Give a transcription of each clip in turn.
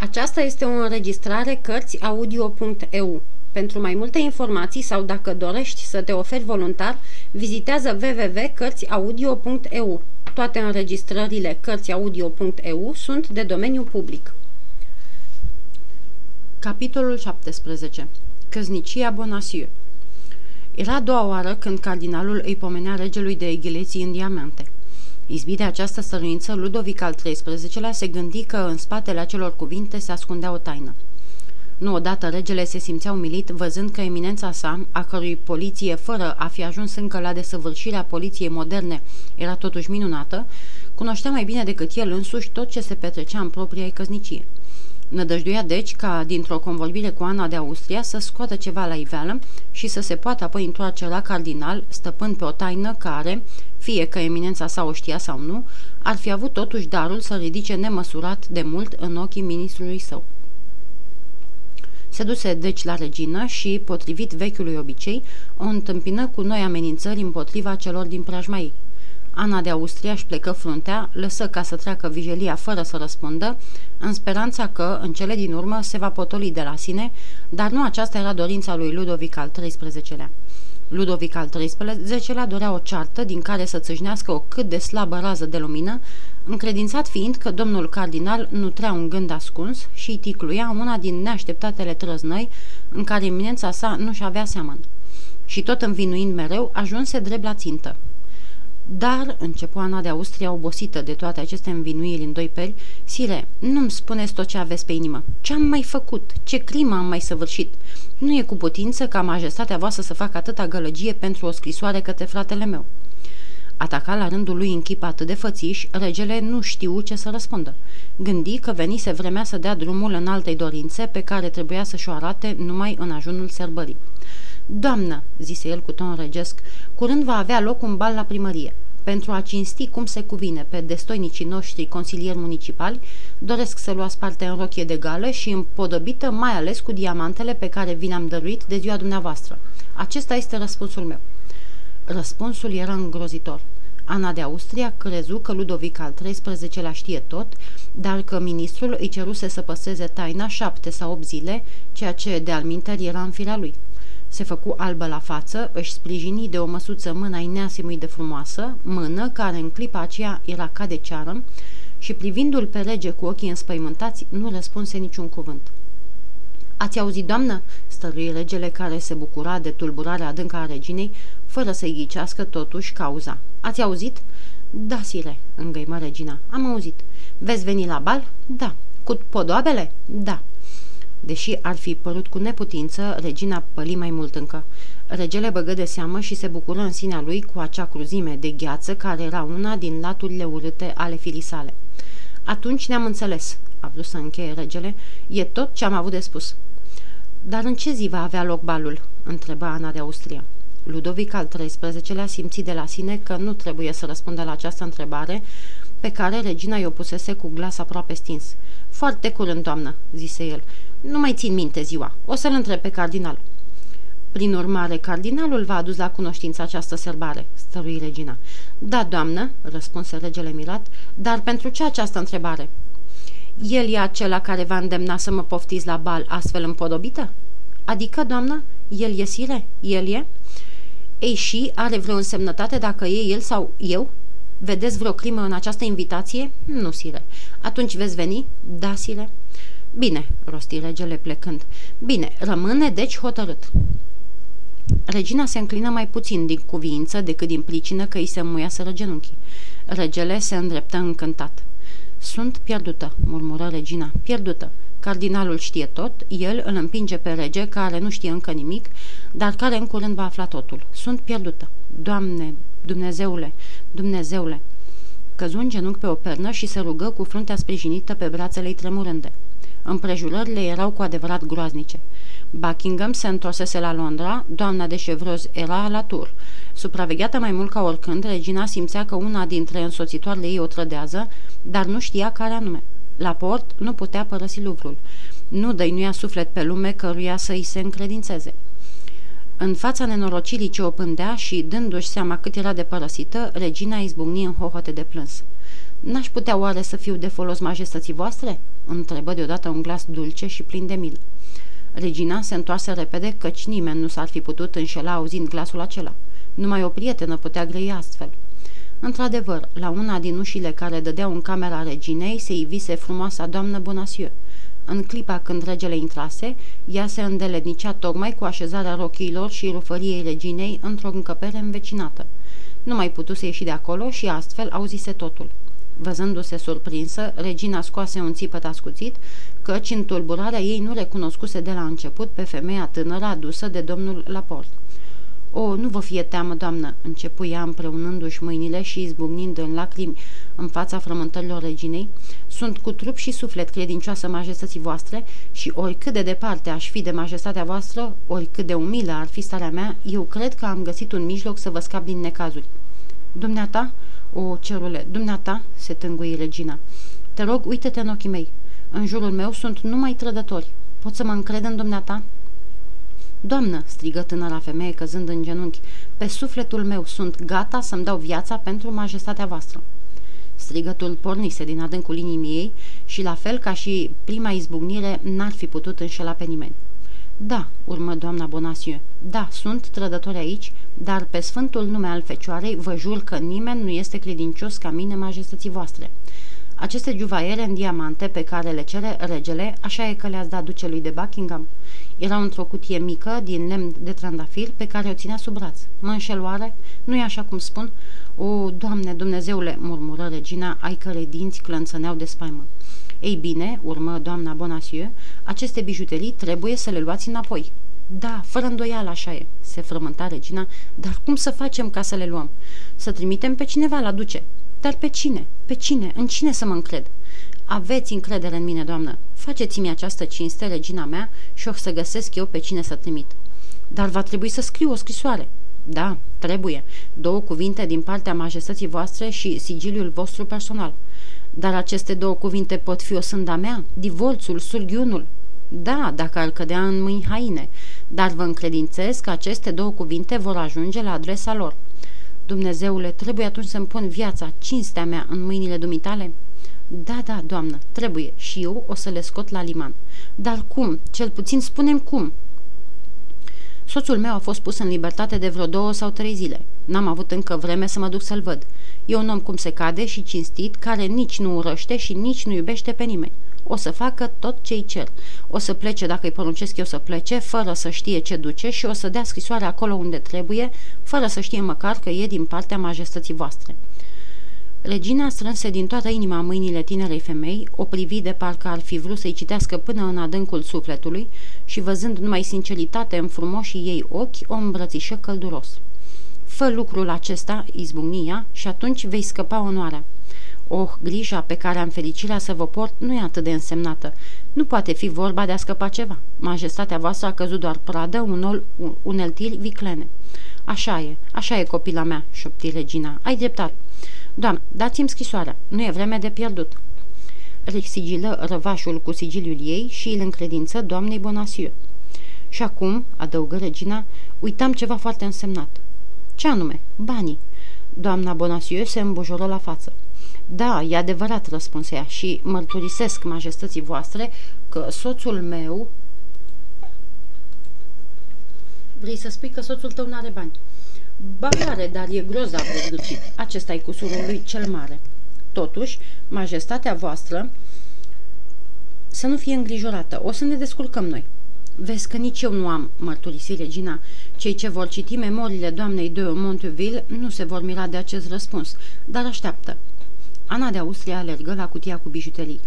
Aceasta este o înregistrare Cărțiaudio.eu. Pentru mai multe informații sau dacă dorești să te oferi voluntar, vizitează www.cărțiaudio.eu. Toate înregistrările Cărțiaudio.eu sunt de domeniu public. Capitolul 17. Căznicia Bonacieux Era a doua oară când cardinalul îi pomenea regelui de eghileții în diamante. Izbit de această stăruință, Ludovic al XIII-lea se gândi că în spatele acelor cuvinte se ascundea o taină. Nu odată regele se simțea umilit văzând că eminența sa, a cărui poliție, fără a fi ajuns încă la desăvârșirea poliției moderne, era totuși minunată, cunoștea mai bine decât el însuși tot ce se petrecea în propria căznicie. Nădăjduia deci ca, dintr-o convorbire cu Ana de Austria, să scoată ceva la iveală și să se poată apoi întoarce la cardinal, stăpând pe o taină care, fie că eminența sa o știa sau nu, ar fi avut totuși darul să ridice nemăsurat de mult în ochii ministrului său. Se duse deci la regină și, potrivit vechiului obicei, o întâmpină cu noi amenințări împotriva celor din preajma ei. Ana de Austria își plecă fruntea, lăsă ca să treacă vigilia fără să răspundă, în speranța că, în cele din urmă, se va potoli de la sine, dar nu aceasta era dorința lui Ludovic al XIII-lea. Ludovic al XIII-lea dorea o ceartă din care să țâșnească o cât de slabă rază de lumină, încredințat fiind că domnul cardinal nutrea un gând ascuns și ticluia una din neașteptatele trăznăi în care eminența sa nu-și avea seamăn. Și tot învinuind mereu, ajunse drept la țintă. Dar, începu Ana de Austria obosită de toate aceste învinuiri în doi peri, Sire, nu-mi spuneți tot ce aveți pe inimă. Ce am mai făcut? Ce crimă am mai săvârșit? Nu e cu putință ca majestatea voastră să facă atâta gălăgie pentru o scrisoare către fratele meu. Ataca la rândul lui în chip atât de fățiș, regele nu știu ce să răspundă. Gândi că venise vremea să dea drumul în altei dorințe pe care trebuia să-și o arate numai în ajunul serbării. Doamnă, zise el cu ton regesc, curând va avea loc un bal la primărie. Pentru a cinsti cum se cuvine pe destoinicii noștri consilieri municipali, doresc să luați parte în rochie de gală și împodobită mai ales cu diamantele pe care vi le-am dăruit de ziua dumneavoastră. Acesta este răspunsul meu. Răspunsul era îngrozitor. Ana de Austria crezu că Ludovic al XIII-lea știe tot, dar că ministrul îi ceruse să păseze taina șapte sau opt zile, ceea ce de alminteri era în firea lui. Se făcu albă la față, își sprijini de o măsuță mâna ineasimui de frumoasă, mână care în clipa aceea era ca de ceară, și privindu-l pe rege cu ochii înspăimântați, nu răspunse niciun cuvânt. Ați auzit, doamnă?" stărui regele care se bucura de tulburarea adâncă a reginei, fără să-i ghicească totuși cauza. Ați auzit?" Da, sire," îngăimă regina. Am auzit. Veți veni la bal?" Da." Cu podoabele?" Da." Deși ar fi părut cu neputință, regina păli mai mult încă. Regele băgă de seamă și se bucură în sinea lui cu acea cruzime de gheață care era una din laturile urâte ale firii sale. Atunci ne-am înțeles, a vrut să încheie regele, e tot ce am avut de spus. Dar în ce zi va avea loc balul? întreba Ana de Austria. Ludovic al XIII-lea simți de la sine că nu trebuie să răspundă la această întrebare, pe care regina i-o pusese cu glas aproape stins. Foarte curând, doamnă, zise el. Nu mai țin minte ziua. O să-l întreb pe cardinal. Prin urmare, cardinalul v-a adus la cunoștință această sărbare, stărui regina. Da, doamnă, răspunse regele mirat, dar pentru ce această întrebare? El e acela care va îndemna să mă poftiți la bal astfel împodobită? Adică, doamnă, el e sire? El e? Ei și, are vreo însemnătate dacă e el sau eu? Vedeți vreo crimă în această invitație? Nu, sire. Atunci veți veni? Da, sire. Bine, rosti regele plecând. Bine, rămâne deci hotărât. Regina se înclină mai puțin din cuviință decât din pricină că îi se muiaseră genunchii. Regele se îndreptă încântat. Sunt pierdută, murmură regina, pierdută. Cardinalul știe tot, el îl împinge pe rege, care nu știe încă nimic, dar care în curând va afla totul. Sunt pierdută. Doamne, Dumnezeule, Dumnezeule! Căzu în genunchi pe o pernă și se rugă cu fruntea sprijinită pe brațele ei tremurânde. Împrejurările erau cu adevărat groaznice. Buckingham se întorsese la Londra, doamna de Chevreuse era la tur. Supravegheată mai mult ca oricând, regina simțea că una dintre însoțitoarele ei o trădează, dar nu știa care anume. La port nu putea părăsi lucrul. Nu dăinuia suflet pe lume căruia să îi se încredințeze. În fața nenorocirii ce o pândea și, dându-și seama cât era de părăsită, regina izbucni în hohote de plâns. N-aș putea oare să fiu de folos majestății voastre?" întrebă deodată un glas dulce și plin de milă. Regina se întoarse repede, căci nimeni nu s-ar fi putut înșela auzind glasul acela. Numai o prietenă putea grăi astfel. Într-adevăr, la una din ușile care dădeau în camera reginei se ivise frumoasa doamnă Bonacieux. În clipa când regele intrase, ea se îndeletnicea tocmai cu așezarea rochiilor și rufăriei reginei într-o încăpere învecinată. Nu mai putuse ieși de acolo și astfel auzise totul. Văzându-se surprinsă, regina scoase un țipăt ascuțit, căci în tulburarea ei nu recunoscuse de la început pe femeia tânără adusă de domnul Laport. O, nu vă fie teamă, doamnă!" începu ea împreunându-și mâinile și izbucnind în lacrimi în fața frământărilor reginei. Sunt cu trup și suflet credincioasă majestății voastre și oricât de departe aș fi de majestatea voastră, oricât de umilă ar fi starea mea, eu cred că am găsit un mijloc să vă scap din necazuri." Dumneata?" O, cerule, dumneata?" se tângui regina. Te rog, uite-te în ochii mei. În jurul meu sunt numai trădători. Pot să mă încred în dumneata?" Doamnă, strigă tânăra femeie căzând în genunchi, pe sufletul meu sunt gata să-mi dau viața pentru majestatea voastră. Strigătul pornise din adâncul inimii ei și, la fel ca și prima izbucnire, n-ar fi putut înșela pe nimeni. Da, urmă doamna Bonacieux, da, sunt trădători aici, dar pe sfântul nume al Fecioarei vă jur că nimeni nu este credincios ca mine majestății voastre. Aceste juvaiere în diamante pe care le cere regele, așa e că le-ați dat ducelui de Buckingham. Era într-o cutie mică, din lemn de trandafir, pe care o ținea sub braț. Mă înșeloare? nu e așa cum spun? O, Doamne, Dumnezeule, murmură regina, ai cărei dinți clănțăneau de spaimă. Ei bine, urmă doamna Bonacieux, aceste bijuterii trebuie să le luați înapoi. Da, fără îndoială așa e, se frământa regina, dar cum să facem ca să le luăm? Să trimitem pe cineva la duce. Dar pe cine? Pe cine? În cine să mă încred? Aveți încredere în mine, doamnă. Faceți-mi această cinste, regina mea, și o să găsesc eu pe cine să trimit. Dar va trebui să scriu o scrisoare. Da, trebuie. Două cuvinte din partea majestății voastre și sigiliul vostru personal. Dar aceste două cuvinte pot fi o sânda mea, divorțul, surghiunul. Da, dacă ar cădea în mâini haine, dar vă încredințez că aceste două cuvinte vor ajunge la adresa lor. Dumnezeule, trebuie atunci să-mi pun viața, cinstea mea în mâinile dumitale?" Da, da, doamnă, trebuie și eu o să le scot la liman. Dar cum? Cel puțin spunem cum." Soțul meu a fost pus în libertate de vreo două sau trei zile. N-am avut încă vreme să mă duc să-l văd. E un om cum se cade și cinstit, care nici nu urăște și nici nu iubește pe nimeni. O să facă tot ce-i cer. O să plece dacă îi poruncesc eu să plece, fără să știe ce duce și o să dea scrisoarea acolo unde trebuie, fără să știe măcar că e din partea majestății voastre. Regina strânse din toată inima mâinile tinerei femei, o privi de parcă ar fi vrut să-i citească până în adâncul sufletului și văzând numai sinceritate în frumoșii ei ochi, o îmbrățișă călduros. Fă lucrul acesta, izbucnia, și atunci vei scăpa onoarea. Oh, grija pe care am fericirea să vă port nu e atât de însemnată. Nu poate fi vorba de a scăpa ceva. Majestatea voastră a căzut doar pradă unul, uneltiri viclene. Așa e, așa e copila mea, șopti regina. Ai dreptate. Doamne, dați-mi scrisoarea. Nu e vreme de pierdut. Sigilă răvașul cu sigiliul ei și îl încredință doamnei Bonacieux. Și acum, adăugă regina, uitam ceva foarte însemnat. Ce anume? Banii. Doamna Bonacieux se îmbujoră la față. Da, e adevărat, răspunse ea, și mărturisesc majestății voastre că soțul meu... Vrei să spui că soțul tău n-are bani? Ba are, dar e grozav de zgârcit. Acesta e cusurul lui cel mare. Totuși, majestatea voastră să nu fie îngrijorată. O să ne descurcăm noi. Vezi că nici eu nu am, mărturisi regina. Cei ce vor citi memoriile doamnei de Monteville nu se vor mira de acest răspuns, dar așteaptă. Ana de Austria alergă la cutia cu bijuterii.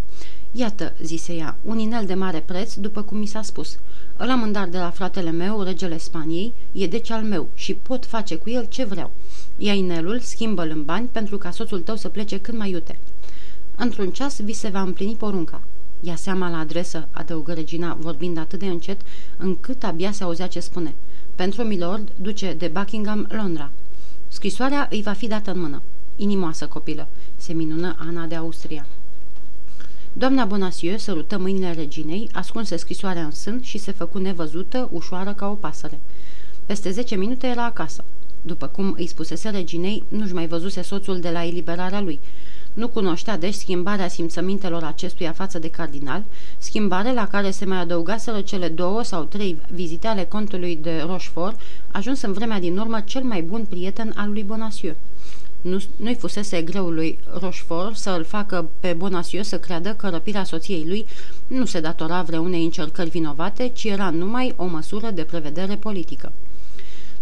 Iată, zise ea, un inel de mare preț, după cum mi s-a spus. Îl am în dar de la fratele meu, regele Spaniei, e deci al meu și pot face cu el ce vreau. Ia inelul, schimbă-l în bani pentru ca soțul tău să plece cât mai iute. Într-un ceas vi se va împlini porunca. Ia seama la adresă, adăugă regina, vorbind atât de încet, încât abia se auzea ce spune. Pentru milord, duce de Buckingham, Londra. Scrisoarea îi va fi dată în mână. Inimoasă copilă, se minună Ana de Austria. Doamna Bonacieux sărută mâinile reginei, ascunse scrisoarea în sân și se făcu nevăzută, ușoară ca o pasăre. Peste zece minute era acasă. După cum îi spusese reginei, nu-și mai văzuse soțul de la eliberarea lui. Nu cunoștea deci schimbarea simțămintelor acestuia față de cardinal, schimbare la care se mai adăugaseră cele două sau trei vizite ale contului de Rochefort, ajuns în vremea din urmă cel mai bun prieten al lui Bonacieux. Nu, nu-i fusese greu lui Rochefort să îl facă pe Bonacieux să creadă că răpirea soției lui nu se datora vreunei încercări vinovate, ci era numai o măsură de prevedere politică.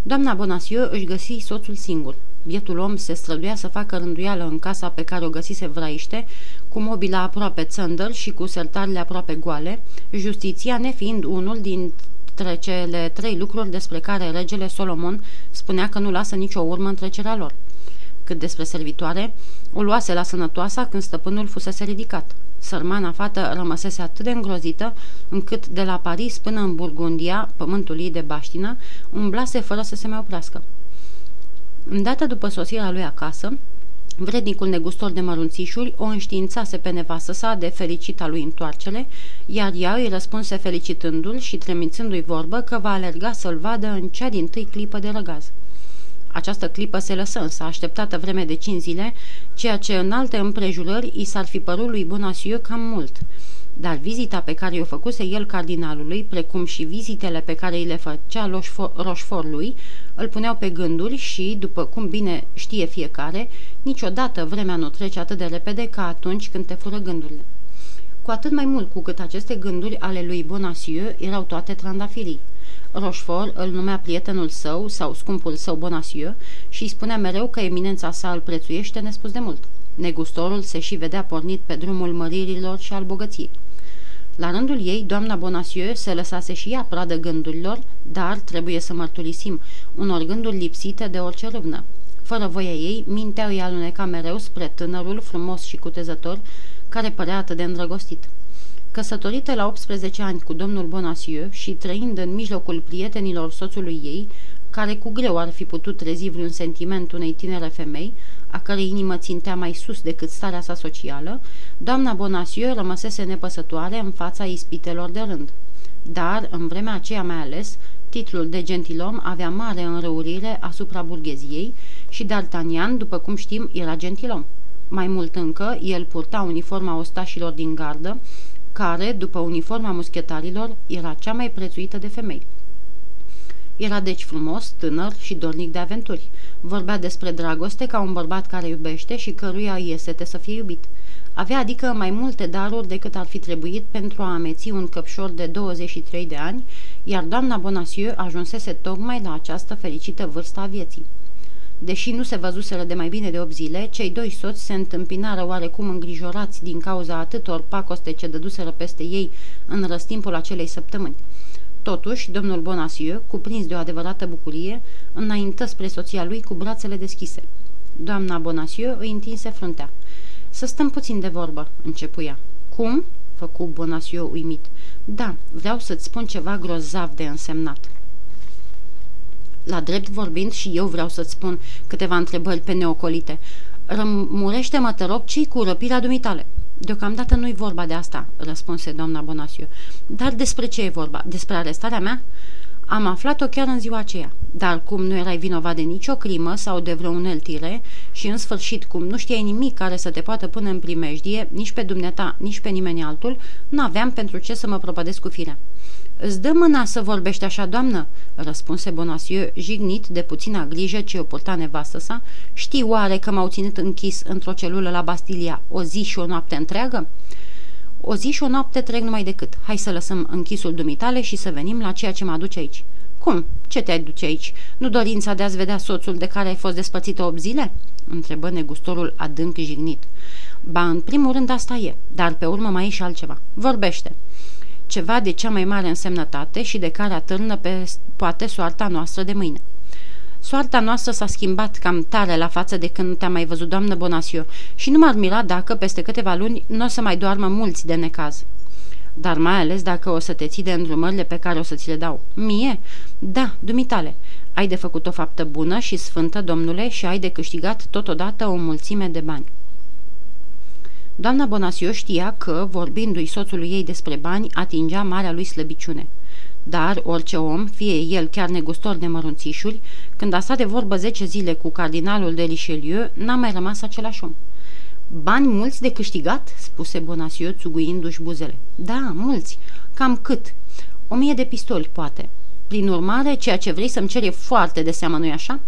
Doamna Bonacieux își găsi soțul singur. Bietul om se străduia să facă rânduială în casa pe care o găsise vraiște, cu mobila aproape țândăr și cu sertarele aproape goale, justiția nefiind unul dintre cele trei lucruri despre care regele Solomon spunea că nu lasă nicio urmă în trecerea lor. Cât despre servitoare, o luase la sănătoasa când stăpânul fusese ridicat. Sărmana fată rămăsese atât de îngrozită, încât de la Paris până în Burgundia, pământul ei de baștină, umblase fără să se mai oprească. Îndată după sosirea lui acasă, Vrednicul negustor de mărunțișuri o înștiințase pe nevastă sa de fericita lui întoarcere, iar ea îi răspunse felicitându-l și tremițându-i vorbă că va alerga să-l vadă în cea din tâi clipă de răgaz. Această clipă se lăsă însă, așteptată vreme de cinci zile, ceea ce în alte împrejurări i s-ar fi părut lui Bonacieux cam mult. Dar vizita pe care o făcuse el cardinalului, precum și vizitele pe care îi le făcea Rochefortului, îl puneau pe gânduri și, după cum bine știe fiecare, niciodată vremea nu trece atât de repede ca atunci când te fură gândurile. Cu atât mai mult cu cât aceste gânduri ale lui Bonacieux erau toate trandafirii. Rochefort îl numea prietenul său sau scumpul său Bonacieux și îi spunea mereu că eminența sa îl prețuiește nespus de mult. Negustorul se și vedea pornit pe drumul măririlor și al bogăției. La rândul ei, doamna Bonacieux se lăsase și ea pradă gândurilor, dar, trebuie să mărturisim, unor gânduri lipsite de orice râvnă. Fără voia ei, mintea îi aluneca mereu spre tânărul frumos și cutezător, care părea atât de îndrăgostit. Căsătorită la 18 ani cu domnul Bonacieux și trăind în mijlocul prietenilor soțului ei, care cu greu ar fi putut trezi vreun sentiment unei tinere femei, a cărei inimă țintea mai sus decât starea sa socială, doamna Bonacieux rămăsese nepăsătoare în fața ispitelor de rând. Dar, în vremea aceea mai ales, titlul de gentilom avea mare înrăurire asupra burgheziei și D'Artagnan, după cum știm, era gentilom. Mai mult încă, el purta uniforma ostașilor din gardă, care, după uniforma muschetarilor, era cea mai prețuită de femei. Era deci frumos, tânăr și dornic de aventuri. Vorbea despre dragoste ca un bărbat care iubește și căruia îi sete să fie iubit. Avea adică mai multe daruri decât ar fi trebuit pentru a ameți un căpșor de 23 de ani, iar doamna Bonacieux ajunsese tocmai la această fericită vârstă a vieții. Deși nu se văzuseră de mai bine de 8 zile, cei doi soți se întâmpinară oarecum îngrijorați din cauza atâtor pacoste ce dăduseră peste ei în răstimpul acelei săptămâni. Totuși, domnul Bonacieux, cuprins de o adevărată bucurie, înaintă spre soția lui cu brațele deschise. Doamna Bonacieux îi întinse fruntea. Să stăm puțin de vorbă," începuia. Cum?" făcu Bonacieux uimit. Da, vreau să-ți spun ceva grozav de însemnat." La drept vorbind și eu vreau să-ți spun câteva întrebări pe neocolite. Rămurește-mă, te rog, ce cu răpirea dumitale?" Deocamdată nu-i vorba de asta," răspunse doamna Bonasiu. Dar despre ce e vorba? Despre arestarea mea?" Am aflat-o chiar în ziua aceea, dar cum nu erai vinovat de nicio crimă sau de vreo uneltire și în sfârșit cum nu știai nimic care să te poată pune în primejdie, nici pe dumneata, nici pe nimeni altul, n-aveam pentru ce să mă propădesc cu firea. Îți dă mâna să vorbești așa, doamnă?" răspunse Bonacieux, jignit de puțina grijă ce o purta nevastă sa. Știi oare că m-au ținut închis într-o celulă la Bastilia o zi și o noapte întreagă?" O zi și o noapte trec numai decât. Hai să lăsăm închisul dumitale și să venim la ceea ce mă aduce aici." Cum? Ce te aduce aici? Nu dorința de a-ți vedea soțul de care ai fost despărțită 8 zile?" întrebă negustorul adânc jignit. Ba, în primul rând asta e, dar pe urmă mai e și altceva. Vorbește." Ceva de cea mai mare însemnătate și de care atârnă pe poate soarta noastră de mâine. Soarta noastră s-a schimbat cam tare la față de când te-am mai văzut, doamnă Bonasio, și nu m-ar mira dacă, peste câteva luni, nu o să mai doarmă mulți de necaz. Dar mai ales dacă o să te ții de îndrumările pe care o să ți le dau. Mie? Da, dumitale. Ai de făcut o faptă bună și sfântă, domnule, și ai de câștigat totodată o mulțime de bani. Doamna Bonasio știa că, vorbindu-i soțului ei despre bani, atingea marea lui slăbiciune. Dar orice om, fie el chiar negustor de mărunțișuri, când a stat de vorbă zece zile cu cardinalul de Richelieu, n-a mai rămas același om. Bani mulți de câștigat?" spuse Bonasiu, țuguindu-și buzele. Da, mulți. Cam cât? O mie de pistoli, poate. Prin urmare, ceea ce vrei să-mi ceri e foarte de seamă, nu-i așa?"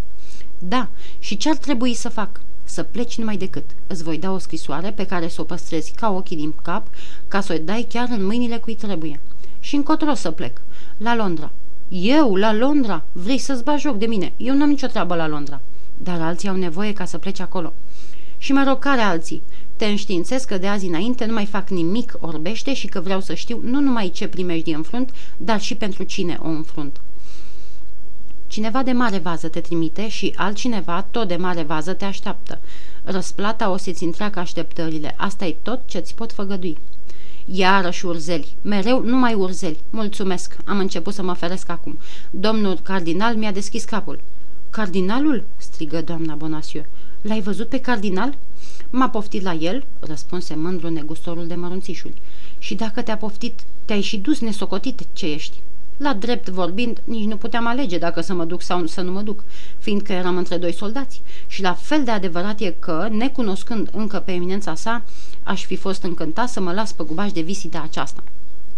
Da, și ce ar trebui să fac?" Să pleci numai decât. Îți voi da o scrisoare pe care să o păstrezi ca ochii din cap, ca să o dai chiar în mâinile cui trebuie. Și încotro să plec. La Londra. Eu, la Londra? Vrei să-ți bagi joc de mine? Eu n-am nicio treabă la Londra. Dar alții au nevoie ca să pleci acolo. Și mă rog, care alții? Te înștiințez că de azi înainte nu mai fac nimic orbește și că vreau să știu nu numai ce primești din înfrunt, dar și pentru cine o înfrunt. Cineva de mare vază te trimite și altcineva tot de mare vază te așteaptă. Răsplata o să-ți întreacă așteptările. Asta e tot ce-ți pot făgădui. Iarăși urzeli. Mereu numai urzeli. Mulțumesc. Am început să mă feresc acum. Domnul cardinal mi-a deschis capul. Cardinalul? strigă doamna Bonasiu. L-ai văzut pe cardinal?" M-a poftit la el," răspunse mândru negustorul de mărunțișuri. Și dacă te-a poftit, te-ai și dus nesocotit ce ești." La drept vorbind, nici nu puteam alege dacă să mă duc sau să nu mă duc, fiindcă eram între doi soldați. Și la fel de adevărat e că, necunoscând încă pe eminența sa, aș fi fost încântat să mă las pe gubaș de vizita aceasta.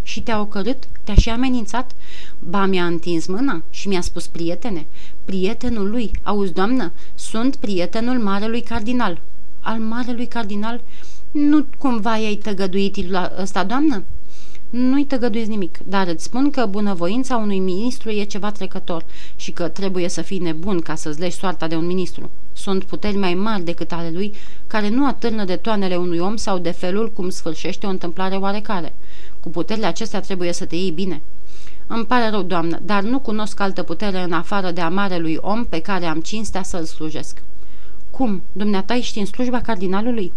Și te-a ocărât? Te-a și amenințat? Ba, mi-a întins mâna și mi-a spus prietene. Prietenul lui, auzi, doamnă, sunt prietenul marelui cardinal. Al marelui cardinal? Nu cumva ai tăgăduit la ăsta, doamnă? Nu-i tăgăduiesc nimic, dar îți spun că bunăvoința unui ministru e ceva trecător și că trebuie să fii nebun ca să-ți legi soarta de un ministru. Sunt puteri mai mari decât ale lui, care nu atârnă de toanele unui om sau de felul cum sfârșește o întâmplare oarecare. Cu puterile acestea trebuie să te iei bine. Îmi pare rău, doamnă, dar nu cunosc altă putere în afară de a lui om pe care am cinstea să-l slujesc. Cum? Dumneata ești în slujba cardinalului?"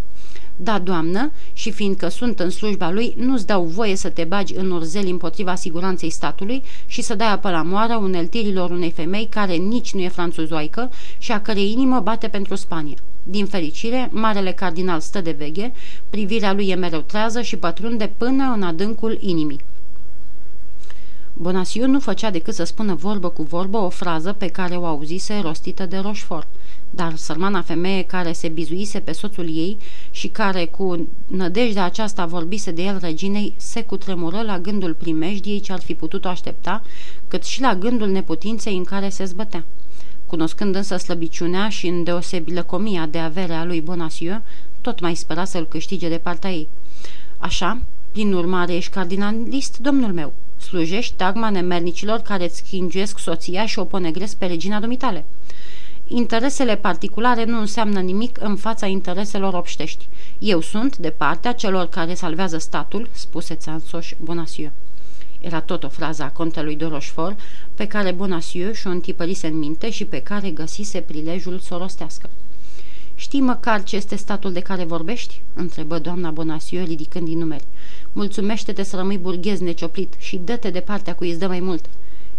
Da, doamnă, și fiindcă sunt în slujba lui, nu-ți dau voie să te bagi în urzeli împotriva siguranței statului și să dai apă la moară uneltirilor unei femei care nici nu e franțuzoaică și a cărei inimă bate pentru Spania. Din fericire, marele cardinal stă de veghe, privirea lui e mereu trează și pătrunde până în adâncul inimii. Bonasiu nu făcea decât să spună vorbă cu vorbă o frază pe care o auzise rostită de Rochefort dar sărmana femeie care se bizuise pe soțul ei și care cu nădejdea aceasta vorbise de el reginei, se cutremură la gândul primejdiei ce ar fi putut-o aștepta, cât și la gândul neputinței în care se zbătea. Cunoscând însă slăbiciunea și îndeosebi lăcomia de averea lui Bonacieux, tot mai spera să-l câștige de partea ei. Așa, prin urmare, ești cardinalist, domnul meu. Slujești tagma nemernicilor care îți schinguiesc soția și o ponegresc pe regina dumitale. Interesele particulare nu înseamnă nimic în fața intereselor obștești. Eu sunt de partea celor care salvează statul, spuse Țansoș Bonacieux. Era tot o frază a contelui de Rochefort, pe care Bonacieux și-o întipărise în minte și pe care găsise prilejul să o rostească. Știi măcar ce este statul de care vorbești?" întrebă doamna Bonacieux ridicând din numeri. Mulțumește-te să rămâi burghez necioplit și dă-te de partea cui îți dă mai mult."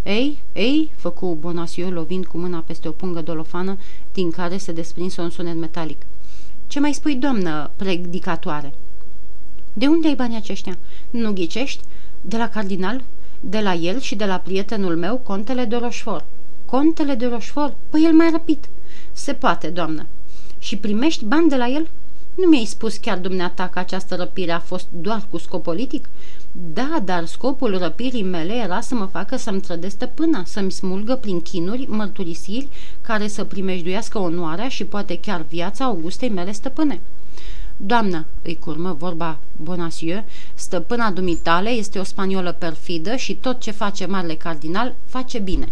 Ei, ei, făcu Bonasiu lovind cu mâna peste o pungă dolofană din care se desprinse un sunet metalic. Ce mai spui, doamnă predicatoare? De unde ai banii aceștia? Nu ghicești? De la cardinal? De la el și de la prietenul meu, contele de Rochefort. Contele de Rochefort? Păi el mai răpit. Se poate, doamnă. Și primești bani de la el? Nu mi-ai spus chiar dumneata că această răpire a fost doar cu scop politic? Da, dar scopul răpirii mele era să mă facă să-mi trădesc stăpâna, să-mi smulgă prin chinuri mărturisiri care să primejduiască onoarea și poate chiar viața Augustei mele stăpâne. Doamnă, îi curmă vorba Bonacieux, stăpâna dumitale este o spaniolă perfidă și tot ce face marele cardinal face bine.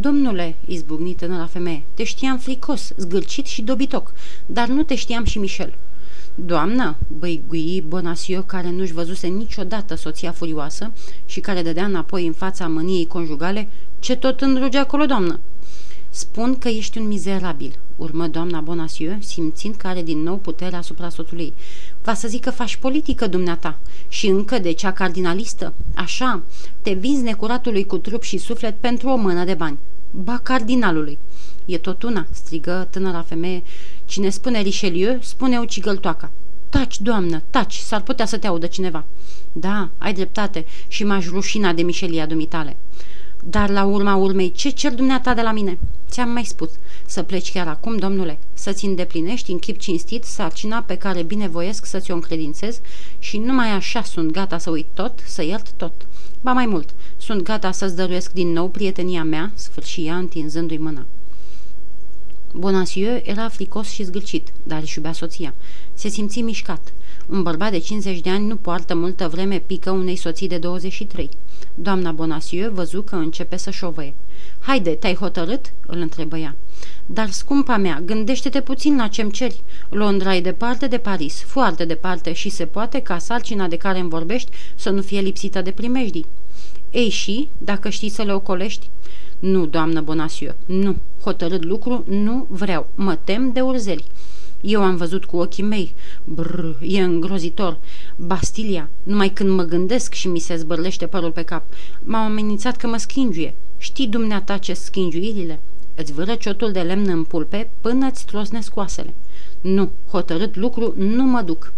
Domnule, izbucni tânăra femeie, te știam fricos, zgârcit și dobitoc, dar nu te știam și Michel. Doamnă, băigui Bonasio, care nu-și văzuse niciodată soția furioasă și care dădea înapoi în fața mâniei conjugale, ce tot îndruge acolo, doamnă? Spun că ești un mizerabil, urmă doamna Bonasiu, simțind că are din nou puterea asupra soțului. Va să zic că faci politică, dumneata, și încă de cea cardinalistă. Așa, te vinzi necuratului cu trup și suflet pentru o mână de bani. Ba cardinalului. E tot una, strigă tânăra femeie. Cine spune Richelieu, spune ucigăltoaca. Taci, doamnă, taci, s-ar putea să te audă cineva. Da, ai dreptate și m-aș rușina de mișelia dumitale. Dar la urma urmei, ce cer dumneata de la mine? Ți-am mai spus, să pleci chiar acum, domnule, să-ți îndeplinești în chip cinstit sarcina pe care binevoiesc să ți-o încredințez și numai așa sunt gata să uit tot, să iert tot. Ba mai mult, sunt gata să-ți dăruiesc din nou prietenia mea, sfârșia ea întinzându-i mâna. Bonacieux era fricos și zgâlcit, dar își iubea soția. Se simți mișcat. Un bărbat de 50 de ani nu poartă multă vreme pică unei soții de 23. Doamna Bonacieux văzu că începe să șovăie. Haide, te-ai hotărât?" îl întrebă ea. Dar, scumpa mea, gândește-te puțin la ce-mi ceri. Londra e departe de Paris, foarte departe și se poate ca sarcina de care îmi vorbești să nu fie lipsită de primejdii. Ei și, dacă știi să le ocolești? Nu, doamnă Bonacieux, nu. Hotărât lucru, nu vreau. Mă tem de urzeli. Eu am văzut cu ochii mei. Brr, e îngrozitor. Bastilia, numai când mă gândesc și mi se zbărlește părul pe cap. M-au amenințat că mă schingiuie. Știi dumneata ce schingiuirile? Îți vâră ciotul de lemn în pulpe până îți trosnesc oasele. Nu, hotărât lucru, nu mă duc.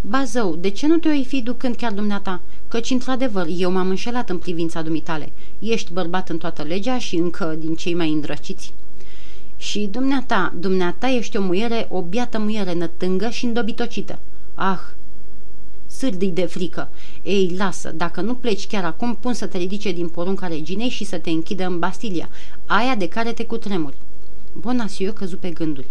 Bazău, de ce nu te-o fi ducând chiar dumneata? Căci, într-adevăr, eu m-am înșelat în privința dumitale. Ești bărbat în toată legea și încă din cei mai îndrăciți. Și dumneata, dumneata ești o muiere, o biată muiere nătângă și îndobitocită. Ah, sârdii de frică. Ei, lasă, dacă nu pleci chiar acum, pun să te ridice din porunca reginei și să te închidă în Bastilia, aia de care te cutremuri. Bonacieux căzu pe gânduri.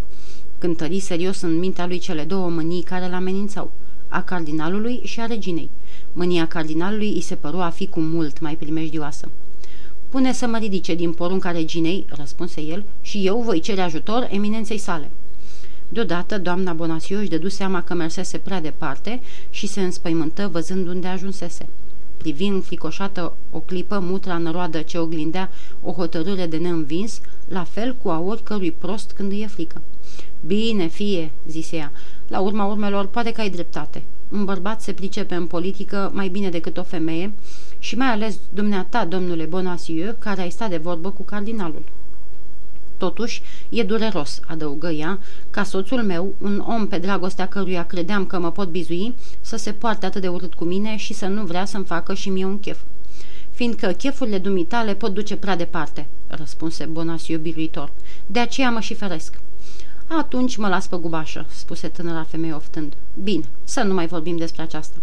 Cântări serios în mintea lui cele două mânii care l-amenințau, a cardinalului și a reginei. Mânia cardinalului îi se păru a fi cu mult mai primejdioasă. Pune să mă ridice din porunca reginei, răspunse el, și eu voi cere ajutor eminenței sale. Deodată, doamna Bonaciu își dădu seama că mersese prea departe și se înspăimântă văzând unde ajunsese. Privind înfricoșată o clipă mutra în roadă ce oglindea o hotărâre de neînvins, la fel cu a oricărui prost când îi e frică. Bine, fie, zise ea, la urma urmelor poate că ai dreptate. Un bărbat se pricepe în politică mai bine decât o femeie și mai ales dumneata, domnule Bonacieux, care ai stat de vorbă cu cardinalul. Totuși, e dureros, adăugă ea, ca soțul meu, un om pe dragostea căruia credeam că mă pot bizui, să se poarte atât de urât cu mine și să nu vrea să-mi facă și mie un chef. Fiindcă chefurile dumitale pot duce prea departe, răspunse Bonacieux biruitor. De aceea mă și feresc. Atunci mă las pe gubașă, spuse tânăra femeie oftând. Bine, să nu mai vorbim despre aceasta.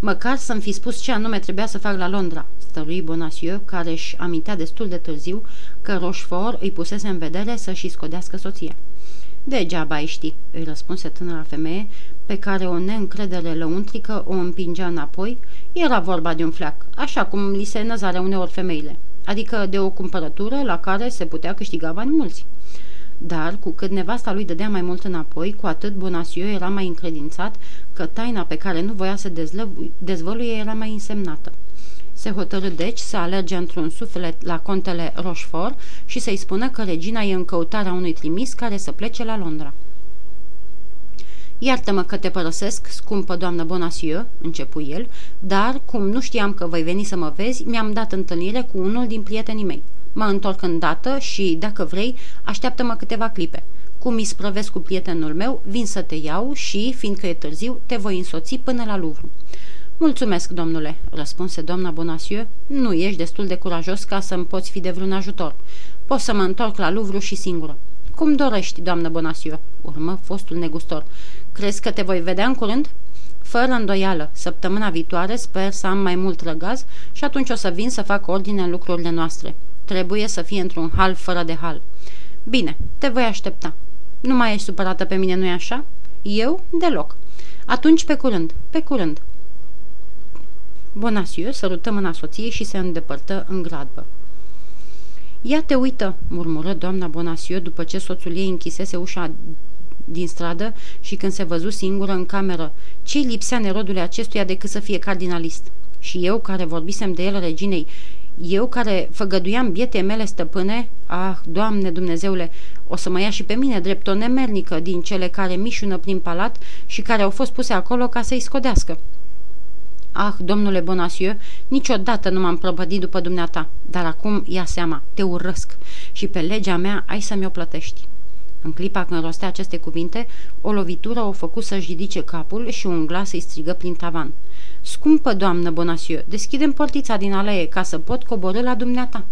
Măcar să-mi fi spus ce anume trebuia să fac la Londra, stărui Bonacieux, care își amintea destul de târziu că Rochefort îi pusese în vedere să-și scodească soția. Degeaba ai ști, îi răspunse tânăra femeie, pe care o neîncredere lăuntrică o împingea înapoi, era vorba de un fleac, așa cum li se năzare uneori femeile, adică de o cumpărătură la care se putea câștiga bani mulți. Dar, cu cât nevasta lui dădea mai mult înapoi, cu atât Bonacieux era mai încredințat că taina pe care nu voia să dezvăluie era mai însemnată. Se hotărâ deci să alerge într-un suflet la contele Rochefort și să-i spună că regina e în căutarea unui trimis care să plece la Londra. Iartă-mă că te părăsesc, scumpă doamnă Bonacieux, începu el, dar, cum nu știam că voi veni să mă vezi, mi-am dat întâlnire cu unul din prietenii mei. Mă întorc îndată și, dacă vrei, așteaptă-mă câteva clipe. Cum mi sprăvesc cu prietenul meu, vin să te iau și, fiindcă e târziu, te voi însoți până la Louvre. Mulțumesc, domnule, răspunse doamna Bonacieux. Nu ești destul de curajos ca să-mi poți fi de vreun ajutor. Pot să mă întorc la Louvre și singură. Cum dorești, doamnă Bonacieux, urmă fostul negustor. Crezi că te voi vedea în curând? Fără îndoială, săptămâna viitoare sper să am mai mult răgaz și atunci o să vin să fac ordine în lucrurile noastre. Trebuie să fie într-un hal fără de hal. Bine, te voi aștepta. Nu mai ești supărată pe mine, nu-i așa? Eu? Deloc. Atunci pe curând, pe curând. Bonacieux sărută mâna soției și se îndepărtă în gradbă. Ia te uită, murmură doamna Bonacieux după ce soțul ei închisese ușa din stradă și când se văzu singură în cameră. Ce-i lipsea nerodului acestuia decât să fie cardinalist? Și eu, care vorbisem de el reginei, eu care făgăduiam biete mele stăpâne, ah, Doamne Dumnezeule, o să mă ia și pe mine drept o nemernică din cele care mișună prin palat și care au fost puse acolo ca să-i scodească. Ah, domnule Bonacieux, niciodată nu m-am prăbădit după dumneata, dar acum ia seama, te urăsc și pe legea mea ai să mi-o plătești. În clipa când rostea aceste cuvinte, o lovitură o făcu să-și ridice capul și un glas îi strigă prin tavan. Scumpă doamnă Bonasieu, deschidem portița din alee ca să pot coborâ la dumneata."